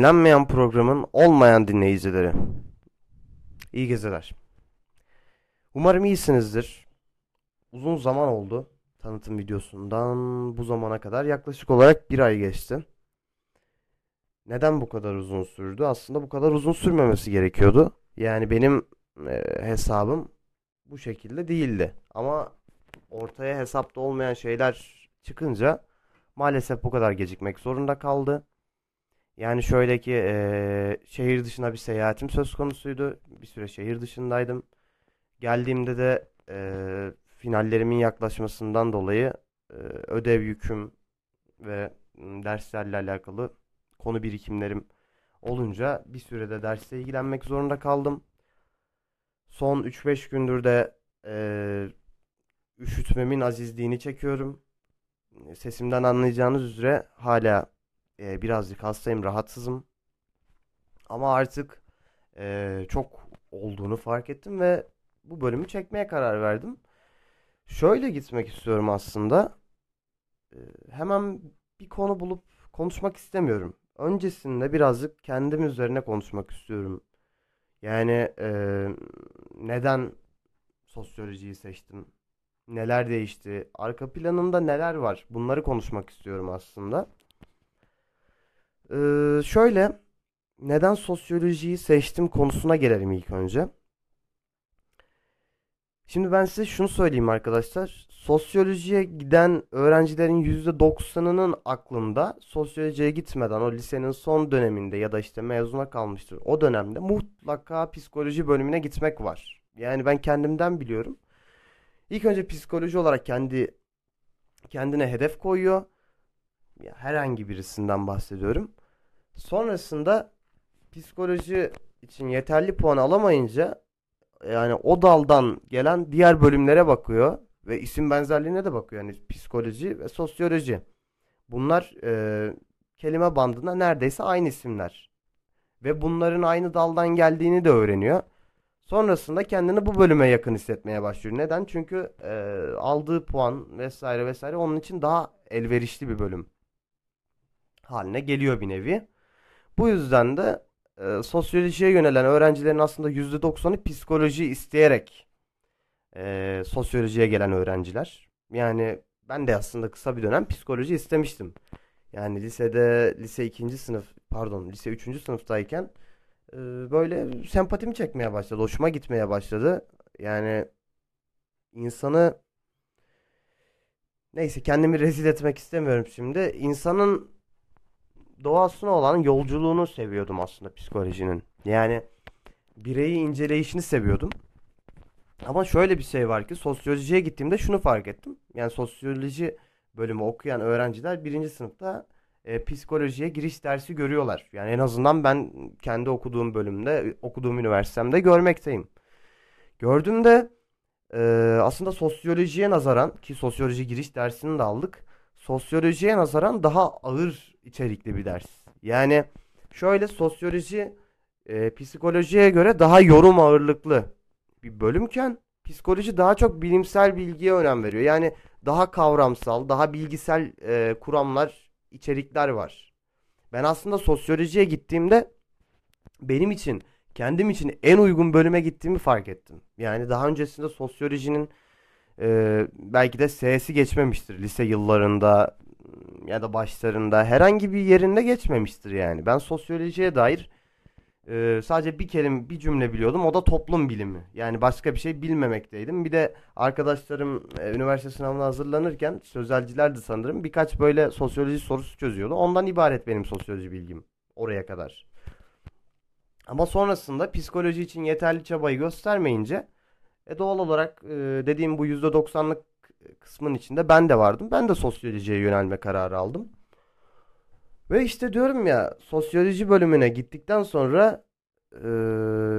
dinlenmeyen programın olmayan dinleyicileri. İyi geceler. Umarım iyisinizdir. Uzun zaman oldu tanıtım videosundan bu zamana kadar yaklaşık olarak bir ay geçti. Neden bu kadar uzun sürdü? Aslında bu kadar uzun sürmemesi gerekiyordu. Yani benim e, hesabım bu şekilde değildi. Ama ortaya hesapta olmayan şeyler çıkınca maalesef bu kadar gecikmek zorunda kaldı. Yani şöyle ki eee, şehir dışına bir seyahatim söz konusuydu. Bir süre şehir dışındaydım. Geldiğimde de eee, finallerimin yaklaşmasından dolayı eee, ödev yüküm ve derslerle alakalı konu birikimlerim olunca bir sürede dersle ilgilenmek zorunda kaldım. Son 3-5 gündür de eee, üşütmemin azizliğini çekiyorum. Sesimden anlayacağınız üzere hala e, birazcık hastayım, rahatsızım. Ama artık e, çok olduğunu fark ettim ve bu bölümü çekmeye karar verdim. Şöyle gitmek istiyorum aslında. E, hemen bir konu bulup konuşmak istemiyorum. Öncesinde birazcık kendim üzerine konuşmak istiyorum. Yani e, neden sosyolojiyi seçtim? Neler değişti? Arka planında neler var? Bunları konuşmak istiyorum aslında. Ee, şöyle, neden sosyolojiyi seçtim konusuna gelelim ilk önce. Şimdi ben size şunu söyleyeyim arkadaşlar. Sosyolojiye giden öğrencilerin %90'ının aklında sosyolojiye gitmeden o lisenin son döneminde ya da işte mezuna kalmıştır. O dönemde mutlaka psikoloji bölümüne gitmek var. Yani ben kendimden biliyorum. İlk önce psikoloji olarak kendi kendine hedef koyuyor. Herhangi birisinden bahsediyorum. Sonrasında psikoloji için yeterli puan alamayınca yani o daldan gelen diğer bölümlere bakıyor ve isim benzerliğine de bakıyor. Yani psikoloji ve sosyoloji. Bunlar e, kelime bandında neredeyse aynı isimler. Ve bunların aynı daldan geldiğini de öğreniyor. Sonrasında kendini bu bölüme yakın hissetmeye başlıyor. Neden? Çünkü e, aldığı puan vesaire vesaire onun için daha elverişli bir bölüm haline geliyor bir nevi. Bu yüzden de e, sosyolojiye yönelen öğrencilerin aslında %90'ı psikoloji isteyerek e, sosyolojiye gelen öğrenciler. Yani ben de aslında kısa bir dönem psikoloji istemiştim. Yani lisede lise ikinci sınıf pardon lise üçüncü sınıftayken e, böyle sempatimi çekmeye başladı. Hoşuma gitmeye başladı. Yani insanı neyse kendimi rezil etmek istemiyorum şimdi. İnsanın doğasına olan yolculuğunu seviyordum aslında psikolojinin. Yani bireyi inceleyişini seviyordum. Ama şöyle bir şey var ki sosyolojiye gittiğimde şunu fark ettim. Yani sosyoloji bölümü okuyan öğrenciler birinci sınıfta e, psikolojiye giriş dersi görüyorlar. Yani en azından ben kendi okuduğum bölümde, okuduğum üniversitemde görmekteyim. Gördüğümde e, aslında sosyolojiye nazaran ki sosyoloji giriş dersini de aldık. Sosyolojiye nazaran daha ağır içerikli bir ders. Yani şöyle sosyoloji e, psikolojiye göre daha yorum ağırlıklı bir bölümken psikoloji daha çok bilimsel bilgiye önem veriyor. Yani daha kavramsal, daha bilgisel e, kuramlar, içerikler var. Ben aslında sosyolojiye gittiğimde benim için, kendim için en uygun bölüme gittiğimi fark ettim. Yani daha öncesinde sosyolojinin e, belki de S'si geçmemiştir lise yıllarında ya da başlarında herhangi bir yerinde geçmemiştir yani. Ben sosyolojiye dair ee, sadece bir kelime, bir cümle biliyordum. O da toplum bilimi. Yani başka bir şey bilmemekteydim. Bir de arkadaşlarım e, üniversite sınavına hazırlanırken sözelcilerdi sanırım. Birkaç böyle sosyoloji sorusu çözüyordu. Ondan ibaret benim sosyoloji bilgim. Oraya kadar. Ama sonrasında psikoloji için yeterli çabayı göstermeyince e, doğal olarak e, dediğim bu %90'lık kısmın içinde ben de vardım. Ben de sosyolojiye yönelme kararı aldım. Ve işte diyorum ya sosyoloji bölümüne gittikten sonra e,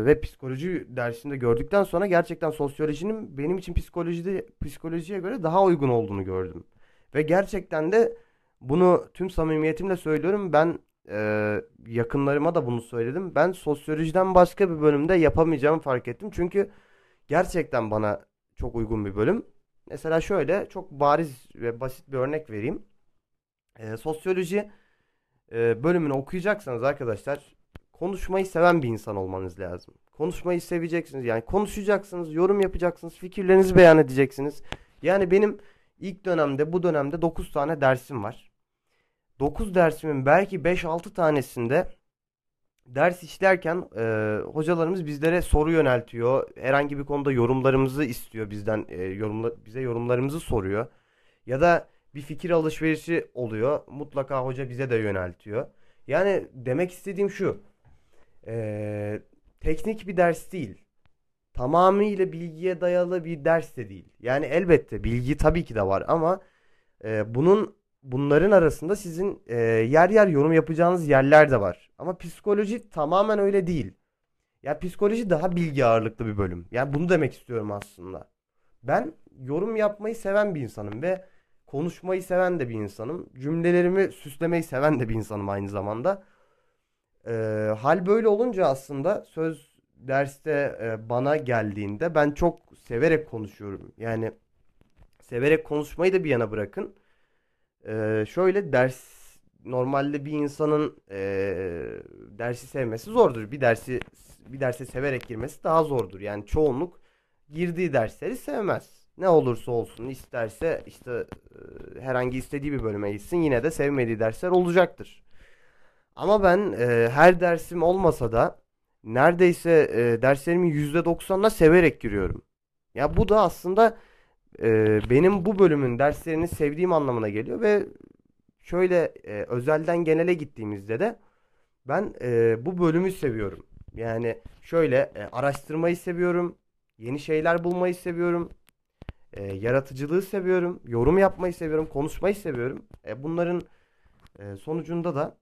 ve psikoloji dersinde gördükten sonra gerçekten sosyolojinin benim için psikolojide psikolojiye göre daha uygun olduğunu gördüm. Ve gerçekten de bunu tüm samimiyetimle söylüyorum. Ben e, yakınlarıma da bunu söyledim. Ben sosyolojiden başka bir bölümde yapamayacağımı fark ettim. Çünkü gerçekten bana çok uygun bir bölüm. Mesela şöyle çok bariz ve basit bir örnek vereyim. E, sosyoloji e, bölümünü okuyacaksanız arkadaşlar konuşmayı seven bir insan olmanız lazım. Konuşmayı seveceksiniz. Yani konuşacaksınız, yorum yapacaksınız, fikirlerinizi beyan edeceksiniz. Yani benim ilk dönemde bu dönemde 9 tane dersim var. 9 dersimin belki 5-6 tanesinde ders işlerken e, hocalarımız bizlere soru yöneltiyor. Herhangi bir konuda yorumlarımızı istiyor bizden. E, yorumla, bize yorumlarımızı soruyor. Ya da bir fikir alışverişi oluyor. Mutlaka hoca bize de yöneltiyor. Yani demek istediğim şu. E, teknik bir ders değil. Tamamıyla bilgiye dayalı bir ders de değil. Yani elbette bilgi tabii ki de var ama e, bunun bunların arasında sizin e, yer yer yorum yapacağınız yerler de var. Ama psikoloji tamamen öyle değil. Ya psikoloji daha bilgi ağırlıklı bir bölüm. Yani bunu demek istiyorum aslında. Ben yorum yapmayı seven bir insanım ve konuşmayı seven de bir insanım. Cümlelerimi süslemeyi seven de bir insanım aynı zamanda. E, hal böyle olunca aslında söz derste e, bana geldiğinde ben çok severek konuşuyorum. Yani severek konuşmayı da bir yana bırakın. E, şöyle ders normalde bir insanın e, dersi sevmesi zordur. Bir dersi bir derse severek girmesi daha zordur. Yani çoğunluk girdiği dersleri sevmez. Ne olursa olsun isterse işte e, herhangi istediği bir bölüme gitsin yine de sevmediği dersler olacaktır. Ama ben e, her dersim olmasa da neredeyse e, derslerimin %90'ına severek giriyorum. Ya bu da aslında e, benim bu bölümün derslerini sevdiğim anlamına geliyor ve şöyle e, özelden genele gittiğimizde de ben e, bu bölümü seviyorum. Yani şöyle e, araştırmayı seviyorum, yeni şeyler bulmayı seviyorum, e, yaratıcılığı seviyorum, yorum yapmayı seviyorum, konuşmayı seviyorum. E, bunların e, sonucunda da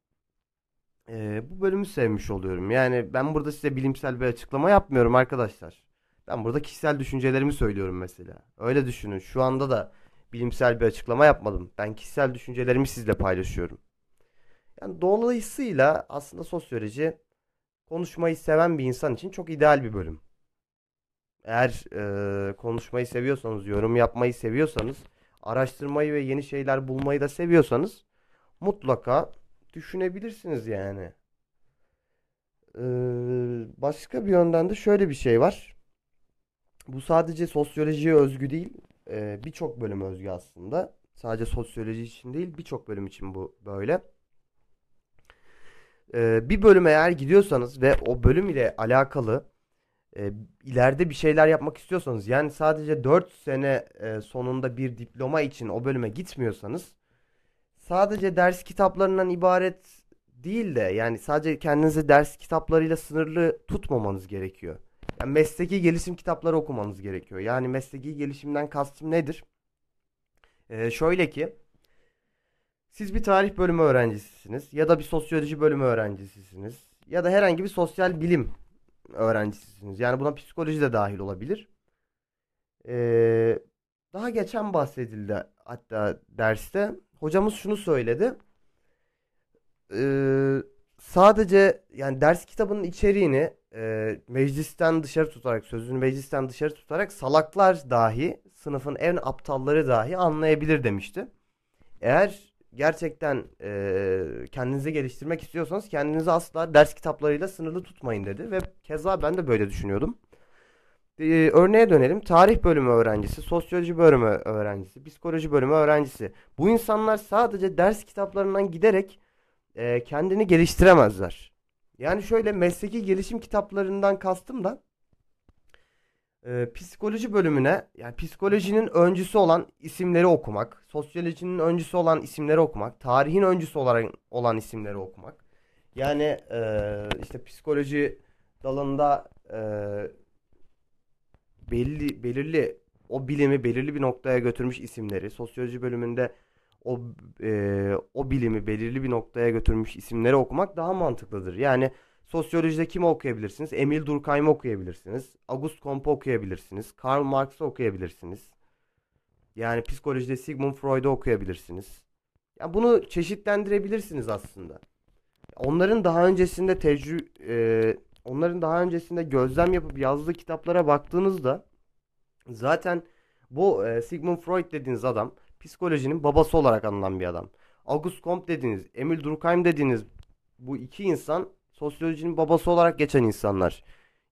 e, bu bölümü sevmiş oluyorum. Yani ben burada size bilimsel bir açıklama yapmıyorum arkadaşlar. Ben burada kişisel düşüncelerimi söylüyorum mesela. Öyle düşünün. Şu anda da bilimsel bir açıklama yapmadım. Ben kişisel düşüncelerimi sizle paylaşıyorum. Yani dolayısıyla aslında sosyoloji konuşmayı seven bir insan için çok ideal bir bölüm. Eğer e, konuşmayı seviyorsanız, yorum yapmayı seviyorsanız, araştırmayı ve yeni şeyler bulmayı da seviyorsanız mutlaka düşünebilirsiniz yani. Ee, başka bir yönden de şöyle bir şey var. Bu sadece sosyolojiye özgü değil, e, birçok bölüm özgü aslında. Sadece sosyoloji için değil, birçok bölüm için bu böyle. E, bir bölüme eğer gidiyorsanız ve o bölüm ile alakalı e, ileride bir şeyler yapmak istiyorsanız, yani sadece 4 sene e, sonunda bir diploma için o bölüme gitmiyorsanız sadece ders kitaplarından ibaret değil de yani sadece kendinizi ders kitaplarıyla sınırlı tutmamanız gerekiyor. Yani mesleki gelişim kitapları okumanız gerekiyor. Yani mesleki gelişimden kastım nedir? Ee, şöyle ki siz bir tarih bölümü öğrencisisiniz ya da bir sosyoloji bölümü öğrencisisiniz ya da herhangi bir sosyal bilim öğrencisisiniz. Yani buna psikoloji de dahil olabilir. Ee, daha geçen bahsedildi hatta derste hocamız şunu söyledi. Ee, sadece yani ders kitabının içeriğini e, meclisten dışarı tutarak sözünü meclisten dışarı tutarak salaklar dahi sınıfın en aptalları dahi anlayabilir demişti. Eğer gerçekten e, kendinizi geliştirmek istiyorsanız kendinizi asla ders kitaplarıyla sınırlı tutmayın dedi ve keza ben de böyle düşünüyordum. Ee, örneğe dönelim. Tarih bölümü öğrencisi, sosyoloji bölümü öğrencisi, psikoloji bölümü öğrencisi. Bu insanlar sadece ders kitaplarından giderek e, kendini geliştiremezler. Yani şöyle mesleki gelişim kitaplarından kastım da e, psikoloji bölümüne yani psikolojinin öncüsü olan isimleri okumak, sosyolojinin öncüsü olan isimleri okumak, tarihin öncüsü olarak olan isimleri okumak. Yani e, işte psikoloji dalında e, belli belirli o bilimi belirli bir noktaya götürmüş isimleri, sosyoloji bölümünde o e, o bilimi belirli bir noktaya götürmüş isimleri okumak daha mantıklıdır. Yani sosyolojide kimi okuyabilirsiniz? Emil Durkheim'i okuyabilirsiniz. Auguste Comte'u okuyabilirsiniz. Karl Marx'ı okuyabilirsiniz. Yani psikolojide Sigmund Freud'u okuyabilirsiniz. Yani bunu çeşitlendirebilirsiniz aslında. Onların daha öncesinde tecrübe e, onların daha öncesinde gözlem yapıp yazdığı kitaplara baktığınızda zaten bu e, Sigmund Freud dediğiniz adam psikolojinin babası olarak anılan bir adam. August Comte dediğiniz, Emil Durkheim dediğiniz bu iki insan sosyolojinin babası olarak geçen insanlar.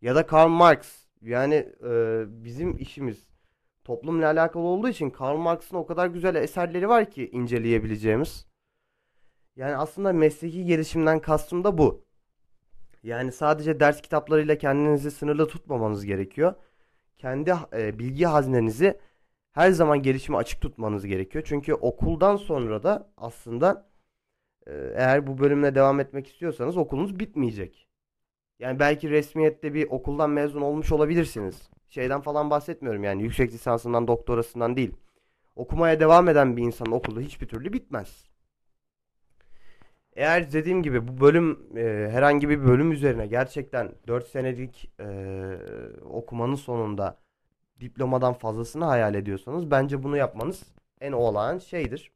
Ya da Karl Marx. Yani e, bizim işimiz toplumla alakalı olduğu için Karl Marx'ın o kadar güzel eserleri var ki inceleyebileceğimiz. Yani aslında mesleki gelişimden kastım da bu. Yani sadece ders kitaplarıyla kendinizi sınırlı tutmamanız gerekiyor. Kendi e, bilgi haznenizi her zaman gelişime açık tutmanız gerekiyor. Çünkü okuldan sonra da aslında e, eğer bu bölümle devam etmek istiyorsanız okulunuz bitmeyecek. Yani belki resmiyette bir okuldan mezun olmuş olabilirsiniz. Şeyden falan bahsetmiyorum yani yüksek lisansından doktorasından değil. Okumaya devam eden bir insanın okulu hiçbir türlü bitmez. Eğer dediğim gibi bu bölüm e, herhangi bir bölüm üzerine gerçekten 4 senelik e, okumanın sonunda diplomadan fazlasını hayal ediyorsanız bence bunu yapmanız en olağan şeydir.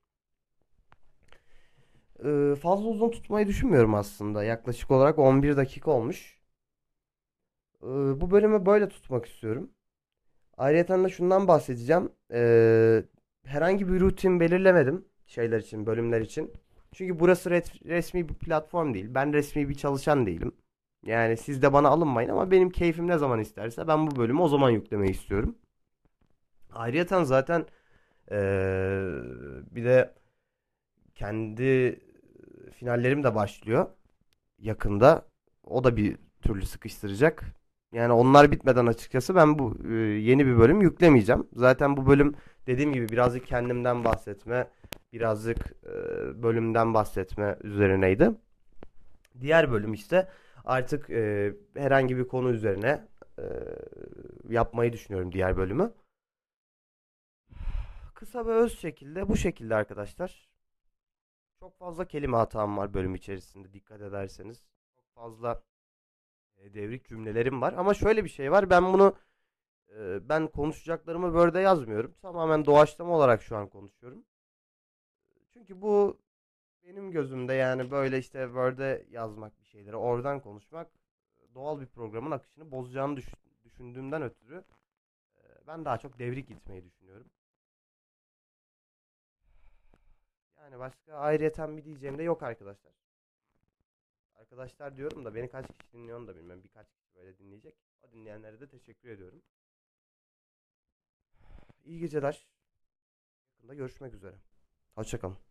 E, fazla uzun tutmayı düşünmüyorum aslında. Yaklaşık olarak 11 dakika olmuş. E, bu bölümü böyle tutmak istiyorum. Ayrıca da şundan bahsedeceğim. E, herhangi bir rutin belirlemedim şeyler için, bölümler için. Çünkü burası resmi bir platform değil. Ben resmi bir çalışan değilim. Yani siz de bana alınmayın ama benim keyfim ne zaman isterse ben bu bölümü o zaman yüklemeyi istiyorum. Ayrıyeten zaten eee, bir de kendi finallerim de başlıyor yakında. O da bir türlü sıkıştıracak. Yani onlar bitmeden açıkçası ben bu e, yeni bir bölüm yüklemeyeceğim. Zaten bu bölüm dediğim gibi birazcık kendimden bahsetme, birazcık e, bölümden bahsetme üzerineydi. Diğer bölüm işte artık e, herhangi bir konu üzerine e, yapmayı düşünüyorum diğer bölümü. Kısa ve öz şekilde bu şekilde arkadaşlar. Çok fazla kelime hatam var bölüm içerisinde dikkat ederseniz. Çok fazla e, devrik cümlelerim var ama şöyle bir şey var. Ben bunu e, ben konuşacaklarımı Word'e yazmıyorum. Tamamen doğaçlama olarak şu an konuşuyorum. Çünkü bu benim gözümde yani böyle işte Word'e yazmak bir şeyleri oradan konuşmak e, doğal bir programın akışını bozacağını düş- düşündüğümden ötürü e, ben daha çok devrik gitmeyi düşünüyorum. Yani başka ayrıyeten bir diyeceğim de yok arkadaşlar. Arkadaşlar diyorum da beni kaç kişi dinliyor onu da bilmem. Birkaç kişi böyle dinleyecek. O dinleyenlere de teşekkür ediyorum. İyi geceler. Yakında görüşmek üzere. Hoşçakalın.